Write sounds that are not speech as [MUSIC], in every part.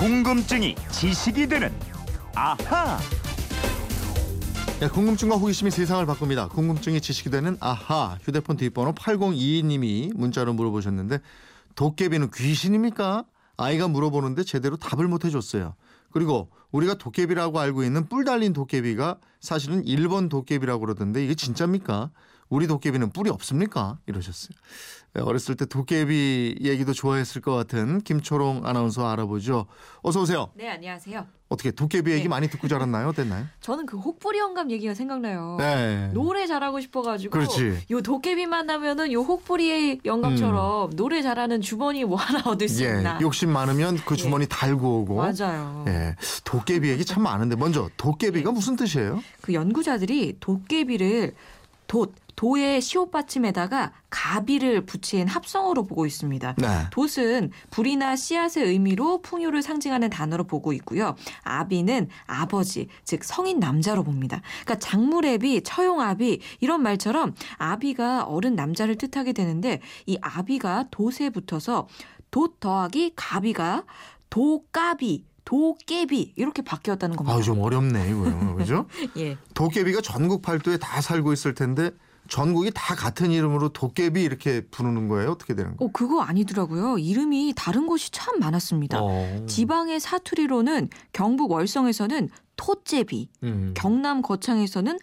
궁금증이 지식이 되는 아하. 네, 궁금증과 호기심이 세상을 바꿉니다. 궁금증이 지식이 되는 아하 휴대폰 뒷번호 8022님이 문자로 물어보셨는데 도깨비는 귀신입니까? 아이가 물어보는데 제대로 답을 못 해줬어요. 그리고 우리가 도깨비라고 알고 있는 뿔 달린 도깨비가 사실은 일본 도깨비라고 그러던데 이게 진짜입니까? 우리 도깨비는 뿔이 없습니까? 이러셨어요. 네, 어렸을 때 도깨비 얘기도 좋아했을 것 같은 김초롱 아나운서 알아보죠. 어서 오세요. 네, 안녕하세요. 어떻게 도깨비 얘기 네. 많이 듣고 자랐나요? 어땠나요? [LAUGHS] 저는 그 혹부리 영감 얘기가 생각나요. 네. 노래 잘하고 싶어가지고 그렇지. 요 도깨비 만나면은 요 혹부리의 영감처럼 노래 잘하는 주머니 뭐 하나 얻을 수 예, 있나? 욕심 많으면 그 예. 주머니 달고 오고. 맞아요. 예, 도깨비 얘기 참 많은데 먼저 도깨비가 무슨 뜻이에요? 그 연구자들이 도깨비를 돛 도의 시옷 받침에다가 가비를 붙인 합성어로 보고 있습니다. 네. 돛은 불이나 씨앗의 의미로 풍요를 상징하는 단어로 보고 있고요. 아비는 아버지, 즉 성인 남자로 봅니다. 그러니까 장물애비, 처용아비 이런 말처럼 아비가 어른 남자를 뜻하게 되는데 이 아비가 돛에 붙어서 돛 더하기 가비가 도까비, 도깨비 이렇게 바뀌었다는 겁니다. 아유 좀 어렵네 이거요, 그죠? [LAUGHS] 예. 도깨비가 전국 팔도에 다 살고 있을 텐데 전국이 다 같은 이름으로 도깨비 이렇게 부르는 거예요? 어떻게 되는 거예요? 어 그거 아니더라고요. 이름이 다른 곳이 참 많았습니다. 어. 지방의 사투리로는 경북 월성에서는 토제비, 음. 경남 거창에서는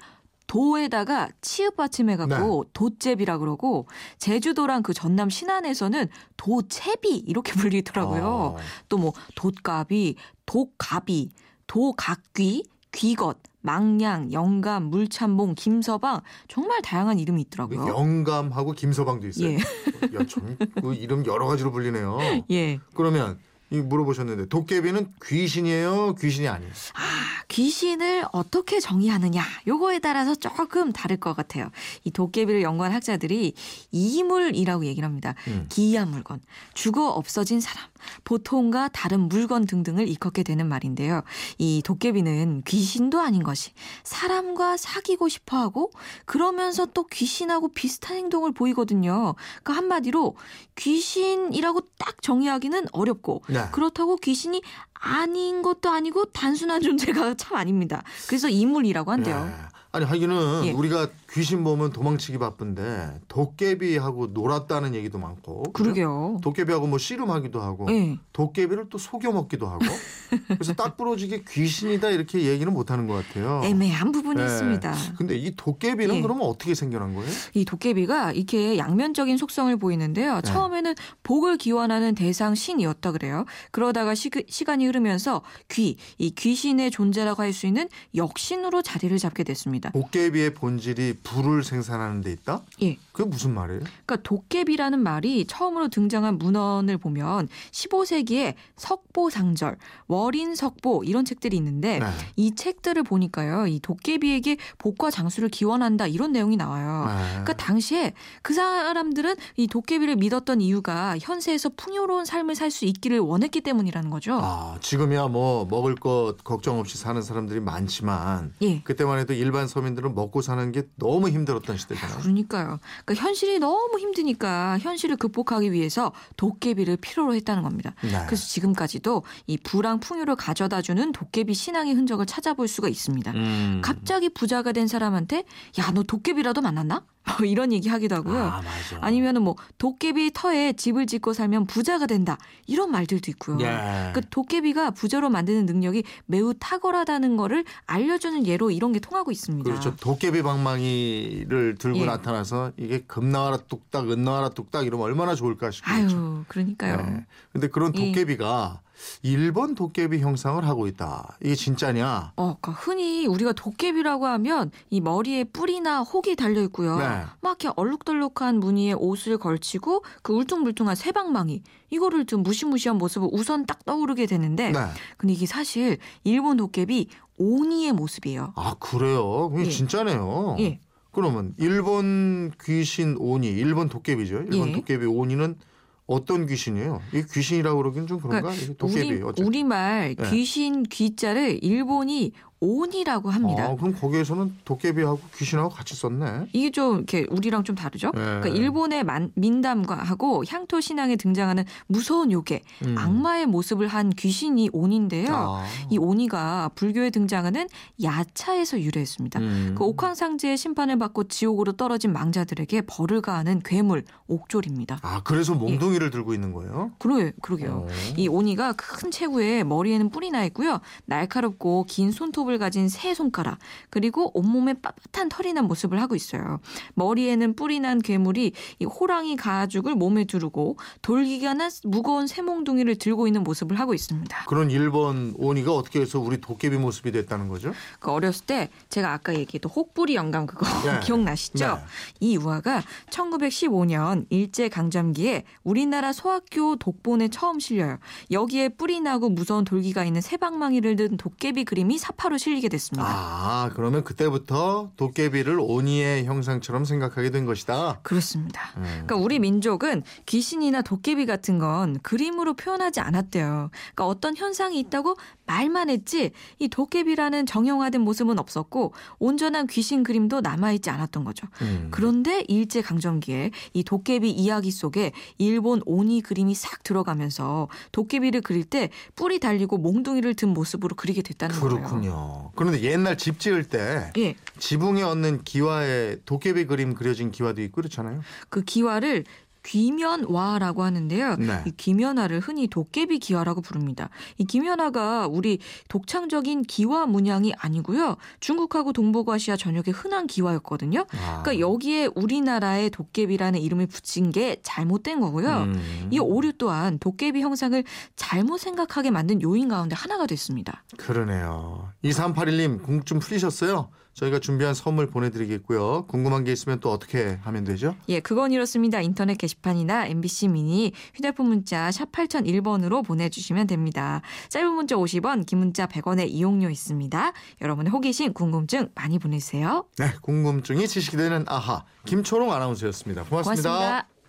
도에다가 치읍 받침해 갖고 네. 도제비라 그러고 제주도랑 그 전남 신안에서는 도채비 이렇게 [LAUGHS] 불리더라고요. 어. 또뭐 돛가비, 독가비, 도각귀, 귀것, 망냥, 영감, 물참봉, 김서방 정말 다양한 이름이 있더라고요. 영감하고 김서방도 있어요. 예. 야, 전, 그 이름 여러 가지로 불리네요. [LAUGHS] 예. 그러면 이 물어보셨는데 도깨비는 귀신이에요? 귀신이 아니에요? 아, 귀신을 어떻게 정의하느냐 요거에 따라서 조금 다를 것 같아요. 이 도깨비를 연구한 학자들이 이물이라고 얘기를 합니다. 음. 기이한 물건, 죽어 없어진 사람, 보통과 다른 물건 등등을 일컫게 되는 말인데요. 이 도깨비는 귀신도 아닌 것이 사람과 사귀고 싶어하고 그러면서 또 귀신하고 비슷한 행동을 보이거든요. 그러니까 한마디로 귀신이라고 딱 정의하기는 어렵고 네. 그렇다고 귀신이 아닌 것도 아니고 단순한 존재가 참 아닙니다. 그래서 이물이라고 한대요. 예. 아니 하기는 예. 우리가 귀신 보면 도망치기 바쁜데 도깨비하고 놀았다는 얘기도 많고? 그러게요. 도깨비하고 뭐 씨름하기도 하고 예. 도깨비를 또 속여 먹기도 하고 [LAUGHS] 그래서 딱 부러지게 귀신이다 이렇게 얘기는 못 하는 것 같아요. 애매한 부분이 예. 있습니다. 근데 이 도깨비는 예. 그러면 어떻게 생겨난 거예요? 이 도깨비가 이렇게 양면적인 속성을 보이는데요. 네. 처음에는 복을 기원하는 대상 신이었다 그래요. 그러다가 시, 시간이 흐르면서 귀, 이 귀신의 존재라고 할 수 있는 역신으로 자리를 잡게 됐습니다. 도깨비의 본질이 불을 생산하는 데 있다? 예. 그게 무슨 말이에요? 그러니까 도깨비라는 말이 처음으로 등장한 문헌을 보면 15세기에 석보상절, 월인석보 이런 책들이 있는데 네. 이 책들을 보니까요. 이 도깨비에게 복과 장수를 기원한다 이런 내용이 나와요. 네. 그러니까 당시에 그 사람들은 이 도깨비를 믿었던 이유가 현세에서 풍요로운 삶을 살 수 있기를 원했기 때문이라는 거죠. 아, 지금이야 뭐 먹을 것 걱정 없이 사는 사람들이 많지만 예. 그때만 해도 일반 서민들은 먹고 사는 게 너무 힘들었던 시대잖아요. 그러니까요. 그러니까 현실이 너무 힘드니까 현실을 극복하기 위해서 도깨비를 필요로 했다는 겁니다. 네. 그래서 지금까지도 이 부랑 풍요를 가져다주는 도깨비 신앙의 흔적을 찾아볼 수가 있습니다. 음. 갑자기 부자가 된 사람한테 야 너 도깨비라도 만났나? 뭐 이런 얘기 하기도 하고요. 아. 아니면은 뭐 도깨비 터에 집을 짓고 살면 부자가 된다 이런 말들도 있고요. 예. 그 도깨비가 부자로 만드는 능력이 매우 탁월하다는 거를 알려주는 예로 이런 게 통하고 있습니다. 그렇죠. 도깨비 방망이를 들고 예. 나타나서 이게 금 나와라 뚝딱, 은 나와라 뚝딱 이러면 얼마나 좋을까 싶죠. 아유, 그러니까요. 네. 근데 그런 예. 도깨비가 일본 도깨비 형상을 하고 있다. 이게 진짜냐? 어, 그러니까 흔히 우리가 도깨비라고 하면 이 머리에 뿔이나 혹이 달려 있고요. 네. 막 이렇게 얼룩덜룩한 무늬의 옷을 걸치고 그 울퉁불퉁한 새방망이 이거를 좀 무시무시한 모습을 우선 딱 떠오르게 되는데 네. 근데 이게 사실 일본 도깨비 오니의 모습이에요. 아 그래요? 그게 예. 진짜네요. 예. 그러면 일본 귀신 오니, 일본 도깨비죠. 일본 예. 도깨비 오니는 어떤 귀신이에요? 이 귀신이라고 그러긴 좀 그런가? 이게 도깨비 우리, 어쨌든. 우리말 예. 귀신 귀자를 일본이 온이라고 합니다. 아, 그럼 거기에서는 도깨비하고 귀신하고 같이 썼네. 이게 좀 이렇게 우리랑 좀 다르죠? 네. 그러니까 일본의 만- 민담과 하고 향토 신앙에 등장하는 무서운 요괴, 음. 악마의 모습을 한 귀신이 온인데요. 아. 이 오니가 불교에 등장하는 야차에서 유래했습니다. 음. 그 옥황상제의 심판을 받고 지옥으로 떨어진 망자들에게 벌을 가하는 괴물 옥졸입니다. 아, 그래서 몽둥이를 들고 있는 거예요? 그러게, 그러게요. 어. 이 오니가 큰 체구에 머리에는 뿔이 나 있고요. 날카롭고 긴 손톱 을 가진 세 손가락, 그리고 온몸에 빳빳한 털이 난 모습을 하고 있어요. 머리에는 뿔이 난 괴물이 이 호랑이 가죽을 몸에 두르고 돌기가 난 무거운 쇠몽둥이를 들고 있는 모습을 하고 있습니다. 그런 일본 오니가 어떻게 해서 우리 도깨비 모습이 됐다는 거죠? 그 어렸을 때 제가 아까 얘기했던 혹부리 영감 그거 네. [LAUGHS] 기억나시죠? 네. 이 유화가 1915년 일제 강점기에 우리나라 소학교 독본에 처음 실려요. 여기에 뿔이 나고 무서운 돌기가 있는 세방망이를 든 도깨비 그림이 사파로 실리게 됐습니다. 아, 그러면 그때부터 도깨비를 오니의 형상처럼 생각하게 된 것이다. 그렇습니다. 음. 그러니까 우리 민족은 귀신이나 도깨비 같은 건 그림으로 표현하지 않았대요. 그러니까 어떤 현상이 있다고 말만 했지 이 도깨비라는 정형화된 모습은 없었고 온전한 귀신 그림도 남아 있지 않았던 거죠. 음. 그런데 일제 강점기에 이 도깨비 이야기 속에 일본 오니 그림이 싹 들어가면서 도깨비를 그릴 때 뿔이 달리고 몽둥이를 든 모습으로 그리게 됐다는 거예요. 그렇군 요. 그런데 옛날 집 지을 때 예, 지붕에 얹는 기와에 도깨비 그림 그려진 기와도 있고 그렇잖아요. 그 기와를 귀면화라고 하는데요. 네. 이 귀면화를 흔히 도깨비 기와라고 부릅니다. 이 귀면화가 우리 독창적인 기와 문양이 아니고요. 중국하고 동북아시아 전역에 흔한 기와였거든요. 아. 그러니까 여기에 우리나라의 도깨비라는 이름을 붙인 게 잘못된 거고요. 음. 이 오류 또한 도깨비 형상을 잘못 생각하게 만든 요인 가운데 하나가 됐습니다. 그러네요. 2381님 궁금 풀리셨어요? 저희가 준비한 선물 보내드리겠고요. 궁금한 게 있으면 또 어떻게 하면 되죠? 예, 그건 이렇습니다. 인터넷 게시판이나 MBC 미니 휴대폰 문자 샵 8001번으로 보내주시면 됩니다. 짧은 문자 50원, 긴 문자 100원의 이용료 있습니다. 여러분의 호기심, 궁금증 많이 보내주세요. 네, 궁금증이 지식이 되는 아하 김초롱 아나운서였습니다 고맙습니다. 고맙습니다.